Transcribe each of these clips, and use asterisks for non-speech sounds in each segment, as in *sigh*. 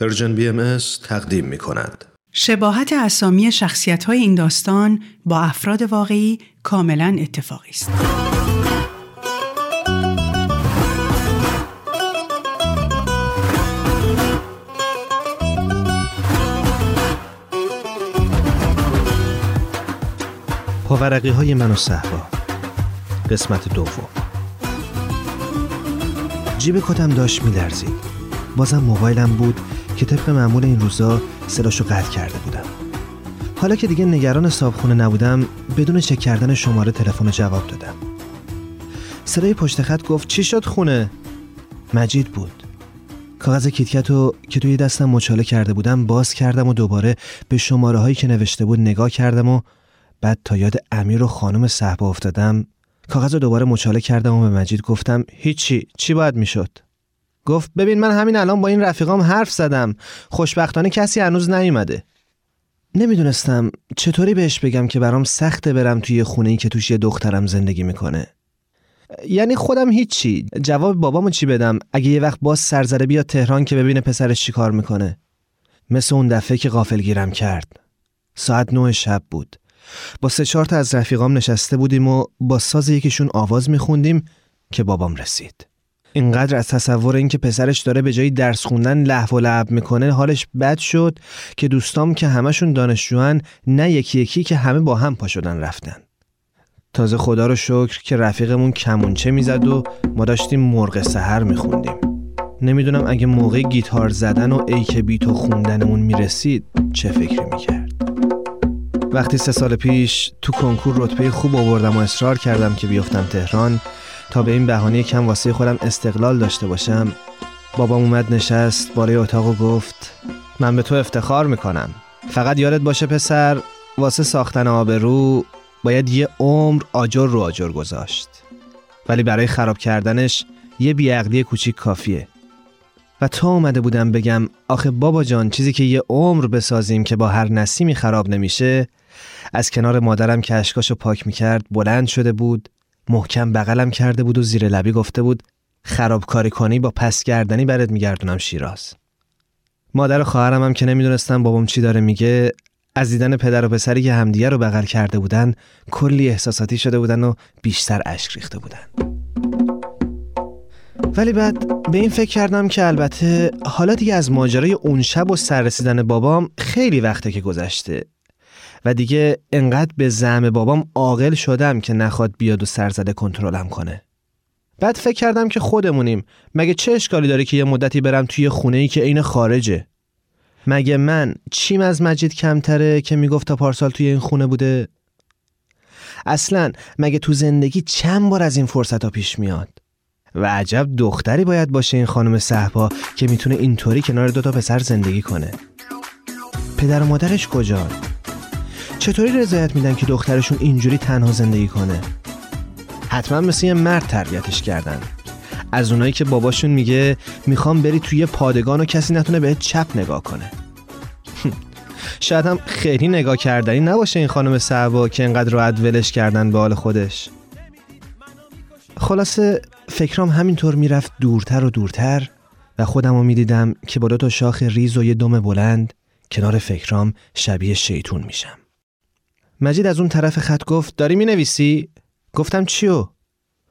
پرژن بی ام تقدیم می کند. شباهت اسامی شخصیت های این داستان با افراد واقعی کاملا اتفاقی است. پاورقی های من و صحبا قسمت دوم جیب کتم داشت میلرزید بازم موبایلم بود که طبق معمول این روزا صداشو قطع کرده بودم. حالا که دیگه نگران صابخونه نبودم بدون چک کردن شماره تلفن جواب دادم. صدای پشت خط گفت چی شد خونه؟ مجید بود. کاغذ کیتکت رو که توی دستم مچاله کرده بودم باز کردم و دوباره به شماره هایی که نوشته بود نگاه کردم و بعد تا یاد امیر و خانم صحبه افتادم کاغذ رو دوباره مچاله کردم و به مجید گفتم هیچی چی باید می‌شد؟ گفت ببین من همین الان با این رفیقام حرف زدم. خوشبختانه کسی هنوز نیومده. نمی‌دونستم چطوری بهش بگم که برام سخته برم توی خونه ای که توش یه دخترم زندگی می‌کنه. یعنی خودم هیچی. جواب بابامو چی بدم؟ اگه یه وقت باز سرزره بیاد تهران که ببینه پسرش چی کار می‌کنه. مثل اون دفعه که غافل گیرم کرد. ساعت نه شب بود. با سه چهار تا از رفیقام نشسته بودیم و با ساز یکیشون آواز میخوندیم که بابام رسید. اینقدر از تصور اینکه پسرش داره به جایی درس خوندن لحو و لعب می‌کنه حالش بد شد که دوستام که همشون دانشجوان نه یکی یکی که همه با هم پا شدن رفتن. تازه خدا رو شکر که رفیقمون کمونچه می‌زد و ما داشتیم مرغ سحر میخوندیم. نمی‌دونم اگه موقع گیتار زدن و ایک بیت و خوندنمون می‌رسید چه فکری می‌کرد. وقتی سه سال پیش تو کنکور رتبه خوب آوردم و اصرار کردم که بیفتم تهران تا به این بهانه کم واسه خودم استقلال داشته باشم. بابام اومد نشست بالای اتاق و گفت من به تو افتخار می‌کنم. فقط یادت باشه پسر واسه ساختن آبرو باید یه عمر آجر رو آجر گذاشت. ولی برای خراب کردنش یه بیعقلی کوچیک کافیه. و تا اومده بودم بگم آخه بابا جان چیزی که یه عمر بسازیم که با هر نسیمی خراب نمیشه از کنار مادرم که اشکاشو پاک می‌کرد بلند شده بود. محکم بغلم کرده بود و زیر لبی گفته بود خرابکاری کنی با پس گردنی برات میگردونم شیراز. مادر و خواهرم هم که نمی‌دونستم بابام چی داره میگه از دیدن پدر و پسری که همدیگه رو بغل کرده بودن کلی احساساتی شده بودن و بیشتر اشک ریخته بودن. ولی بعد به این فکر کردم که البته حالا دیگه از ماجرای اون شب و سررسیدن بابام خیلی وقته که گذشته. و دیگه انقدر به زعم بابام عاقل شدم که نخواد بیاد و سرزده کنترلم کنه. بعد فکر کردم که خودمونیم. مگه چه اشکالی داره که یه مدتی برم توی خونه ای که عین خارجه؟ مگه من چیم از مجید کمتره که می‌گفت تا پارسال توی این خونه بوده؟ اصلا مگه تو زندگی چند بار از این فرصت ها پیش میاد؟ و عجب دختری باید باشه این خانم صحبا که می‌تونه اینطوری کنار دوتا پسر زندگی کنه. پدر و مادرش کجا؟ چطوری رضایت میدن که دخترشون اینجوری تنها زندگی کنه؟ حتما مثل یه مرد تربیتش کردن. از اونایی که باباشون میگه می‌خوام بری توی پادگان و کسی نتونه بهت چپ نگاه کنه. *laughs* شاید هم خیلی نگاه کردنی نباشه این خانم صحبا که انقدر راحت ولش کردن به حال خودش. خلاصه فکرام همینطور می‌رفت دورتر و دورتر و خودم رو می‌دیدم که با دو تا شاخ ریز و یه دم بلند کنار فکرام شبیه شیطون میشم. مجید از اون طرف خط گفت داری می نویسی؟ گفتم چیو؟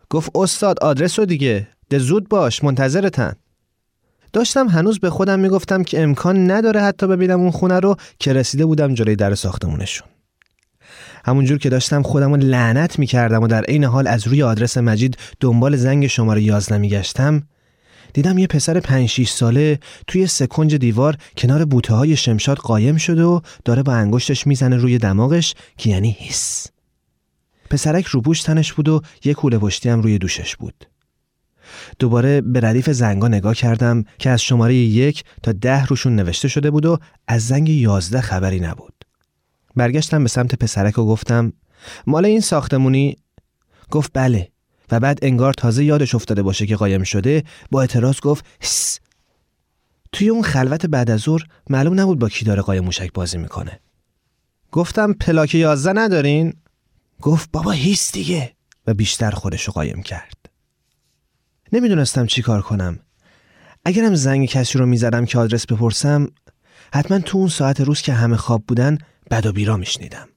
گفت استاد آدرس رو دیگه ده زود باش منتظرتن داشتم هنوز به خودم می‌گفتم که امکان نداره حتی ببینم اون خونه رو که رسیده بودم جلوی در ساختمونشون همونجور که داشتم خودم رو لعنت می‌کردم و در عین حال از روی آدرس مجید دنبال زنگ شماره 11 میگشتم دیدم یه پسر 5 6 ساله توی سکنج دیوار کنار بوته های شمشاد قایم شده و داره با انگشتش می‌زنه روی دماغش که یعنی حس پسرک روبوش تنش بود و یه کوله پشتی هم روی دوشش بود. دوباره به ردیف زنگا نگاه کردم که از شماره یک تا ده روشون نوشته شده بود و از زنگ یازده خبری نبود. برگشتم به سمت پسرک و گفتم مال این ساختمونی؟ گفت بله. و بعد انگار تازه یادش افتاده باشه که قایم شده با اعتراض گفت هس توی اون خلوت بعد از ظهر معلوم نبود با کی داره قایم موشک بازی می‌کنه. گفتم پلاک یازده ندارین؟ گفت بابا هیست دیگه. و بیشتر خودشو قایم کرد. نمی‌دونستم چی کار کنم. اگرم زنگ کسی رو می‌زدم که آدرس بپرسم حتما تو اون ساعت روز که همه خواب بودن بد و بیرا میشنیدم.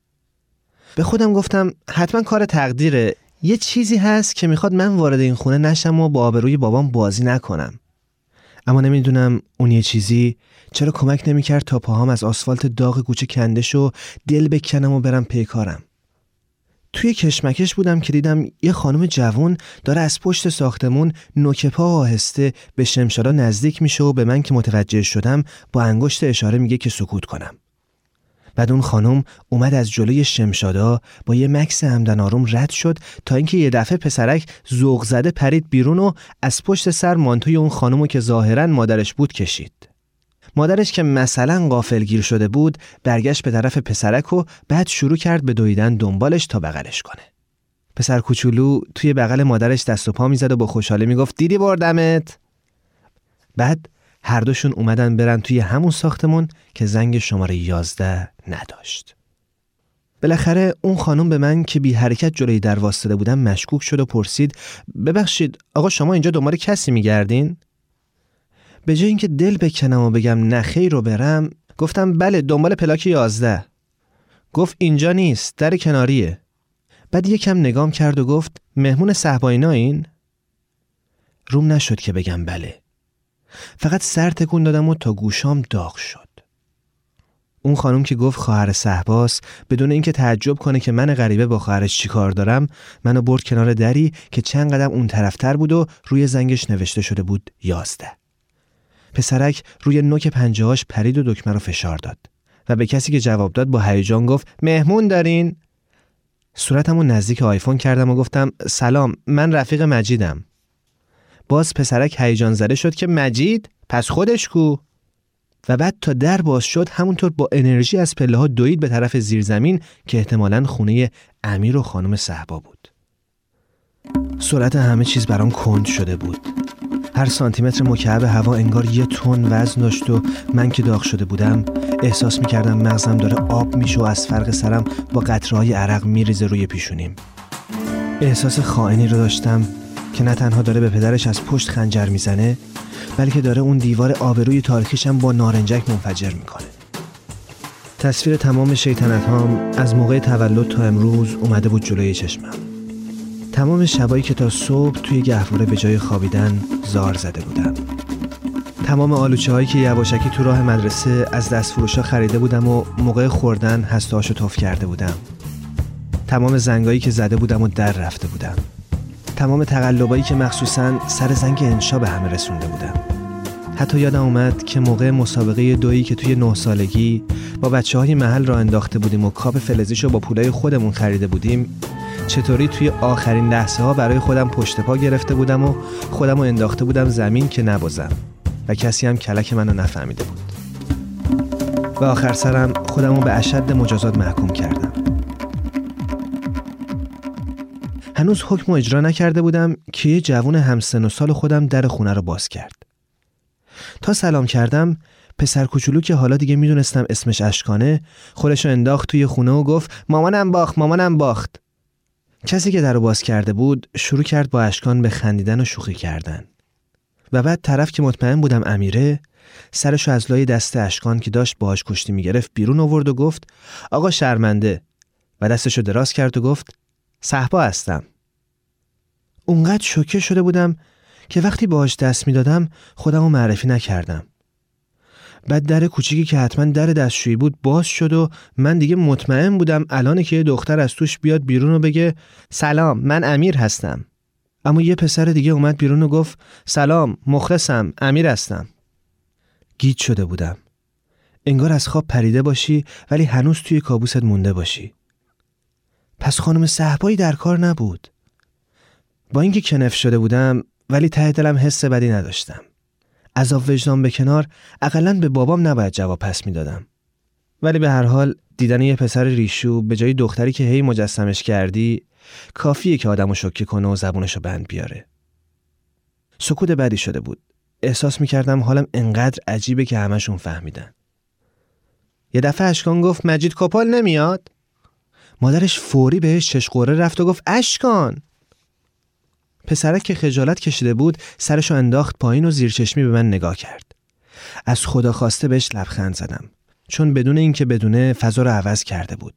به خودم گفتم حتما کار تقدیره. یه چیزی هست که می‌خواد من وارد این خونه نشم و با آبروی بابام بازی نکنم اما نمی‌دونم اون یه چیزی چرا کمک نمی‌کرد تا پاهام از آسفالت داغ کوچه کنده و دل بکنم و برم پیکارم توی کشمکش بودم که دیدم یه خانم جوون داره از پشت ساختمون نوک پا آهسته به شمشادا نزدیک میشه و به من که متوجه شدم با انگشت اشاره میگه که سکوت کنم. بعد اون خانم اومد از جلوی شمشادا با یه مکس همدن آروم رد شد تا اینکه یه دفعه پسرک ذوق زده پرید بیرون و از پشت سر مانتوی اون خانمو که ظاهرا مادرش بود کشید. مادرش که مثلا غافلگیر شده بود برگشت به طرف پسرک و بعد شروع کرد به دویدن دنبالش تا بغلش کنه. پسر کوچولو توی بغل مادرش دست و پا می‌زد و با خوشحالی می‌گفت دیدی بردمت؟ بعد هر دوشون اومدن برن توی همون ساختمون که زنگ شماره یازده نداشت. بالاخره اون خانم به من که بی حرکت جلوی در واسطه بودم مشکوک شد و پرسید ببخشید آقا شما اینجا دنبال کسی میگردین؟ به جای اینکه دل بکنم و بگم نخی رو برم گفتم بله دنبال پلاک یازده گفت اینجا نیست در کناریه بعد یکم نگام کرد و گفت مهمون صحباینا این روم نشد که بگم بله فقط سر تکون دادم و تا گوشام داغ شد. اون خانم که گفت خواهر صحباس بدون اینکه تعجب کنه که من غریبه با خواهرش چیکار دارم منو برد کنار دری که چند قدم اون طرفتر بود و روی زنگش نوشته شده بود یازده. پسرک روی نوک پنجهاش پرید و دکمه رو فشار داد و به کسی که جواب داد با هیجان گفت مهمون دارین؟ صورتمو نزدیک آیفون کردم و گفتم سلام من رفیق مجیدم. باز پسرک هیجان زده شد که مجید پس خودش کو. و بعد تا در باز شد همونطور با انرژی از پله ها دوید به طرف زیرزمین که احتمالا خونه امیر و خانم صحبا بود. سرعت همه چیز برام کند شده بود. هر سانتیمتر مکعب هوا انگار یه تن وزن داشت و من که داغ شده بودم احساس می‌کردم مغزم داره آب میشه و از فرق سرم با قطرهای عرق میریزه روی پیشونیم. احساس خائنی رو داشتم. که نه تنها داره به پدرش از پشت خنجر می‌زنه بلکه داره اون دیوار آبروی تاریخیشم با نارنجک منفجر می‌کنه. تصویر تمام شیطنت هام از موقع تولد تا امروز اومده بود جلوی چشمم. تمام شبایی که تا صبح توی گهواره به جای خوابیدن زار زده بودم. تمام آلوچه هایی که یواشکی تو راه مدرسه از دست فروشا خریده بودم و موقع خوردن هستهاشو توف کرده بودم. تمام زنگایی که زده بودم و در رفته بودم. تمام تقلبایی که مخصوصا سر زنگ انشا به همه رسونده بودم حتی یادم اومد که موقع مسابقه دویی که توی نه سالگی با بچه های محل را انداخته بودیم و کاپ فلزیشو با پولای خودمون خریده بودیم چطوری توی آخرین لحظه ها برای خودم پشت پا گرفته بودم و خودم رو انداخته بودم زمین که نبازم و کسی هم کلک منو نفهمیده بود. و آخر سرم خودم رو به اشد مجازات محکوم کردم. هنوز حکم اجرا نکرده بودم که یه جوون همسن و سال خودم در خونه رو باز کرد. تا سلام کردم پسر کوچولو که حالا دیگه می‌دونستم اسمش اشکانه خودشو انداخت توی خونه و گفت مامانم باخت مامانم باخت. کسی که در رو باز کرده بود شروع کرد با اشکان به خندیدن و شوخی کردن. و بعد طرف که مطمئن بودم امیره سرشو از لای دست اشکان که داشت باهاش کشتی می‌گرفت بیرون آورد و گفت آقا شرمنده. و دستشو دراز کرد و گفت صحبا هستم. اونقدر شوکه شده بودم که وقتی باهاش دست می‌دادم خودم رو معرفی نکردم. بعد در کوچیکی که حتما در دستشویی بود باز شد و من دیگه مطمئن بودم الان که یه دختر از توش بیاد بیرون و بگه سلام من امیر هستم. اما یه پسر دیگه اومد بیرون و گفت سلام مخلصم امیر هستم. گیت شده بودم. انگار از خواب پریده باشی ولی هنوز توی کابوست مونده باشی. پس خانم صحبایی در کار نبود. با اینکه کنف شده بودم ولی ته دلم حس بدی نداشتم. عذاب وجدان به کنار اقلا به بابام نباید جواب پس می‌دادم. ولی به هر حال دیدن یه پسر ریشو به جای دختری که هی مجسمش کردی کافیه که آدمو شوکه کنه و زبونشو بند بیاره. سکوت بدی شده بود. احساس می‌کردم حالم انقدر عجیبه که همشون فهمیدن. یه دفعه اشکان گفت مجید کپال نمیاد؟ مادرش فوری بهش چشقوره رفت و گفت اشکان پسرک که خجالت کشیده بود سرشو انداخت پایین و زیرچشمی به من نگاه کرد. از خدا خواسته بهش لبخند زدم چون بدون اینکه بدونه فضا رو عوض کرده بود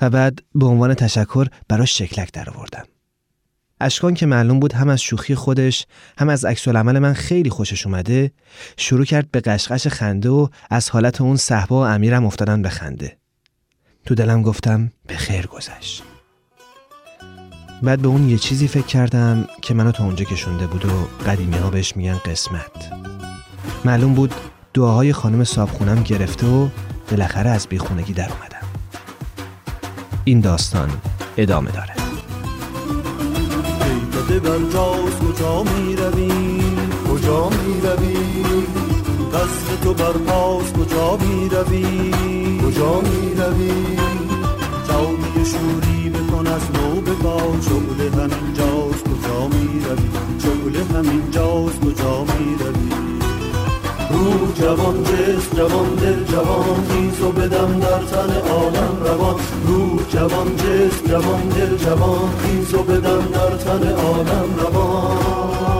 و بعد به عنوان تشکر براش شکلک در آوردم. اشکان که معلوم بود هم از شوخی خودش هم از عکس العمل من خیلی خوشش اومده شروع کرد به قشقش خنده و از حالت اون صحبا و امیرم افتادن به خنده تو دلم گفتم به خیر گذشت. بعد به اون یه چیزی فکر کردم که منو تا اونجا کشونده بود و قدیمی ها بهش میگن قسمت. معلوم بود دعاهای خانم صابخونم گرفته و بالاخره از بیخونگی در اومدم. این داستان ادامه داره. بر کجا می روی کجا می روی دست تو بر پاس کجا می روی کجا می روی جامی شوری بکن از نو بگا شغل همین جاز کجا می روی شغل همین جاز کجا می روی رو جوان جس جوان دل جوان خیز بدم در تن عالم روان. رو جوان جس جوان دل جوان خیز بدم در تن عالم روان.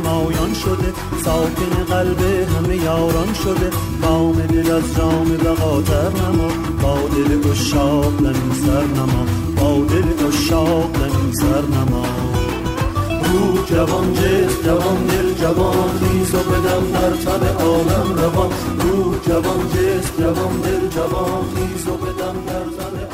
نمایان شده ساکن قلب همه یاران شده. بام دل از جام بقاتر نما با دل اشاق لنی سر نما. با دل اشاق سر نما. رو جوان جس جوان دل جوان نیز و بدم در تب عالم روان رو جوان جس جوان دل جوان نیز و بدم در تب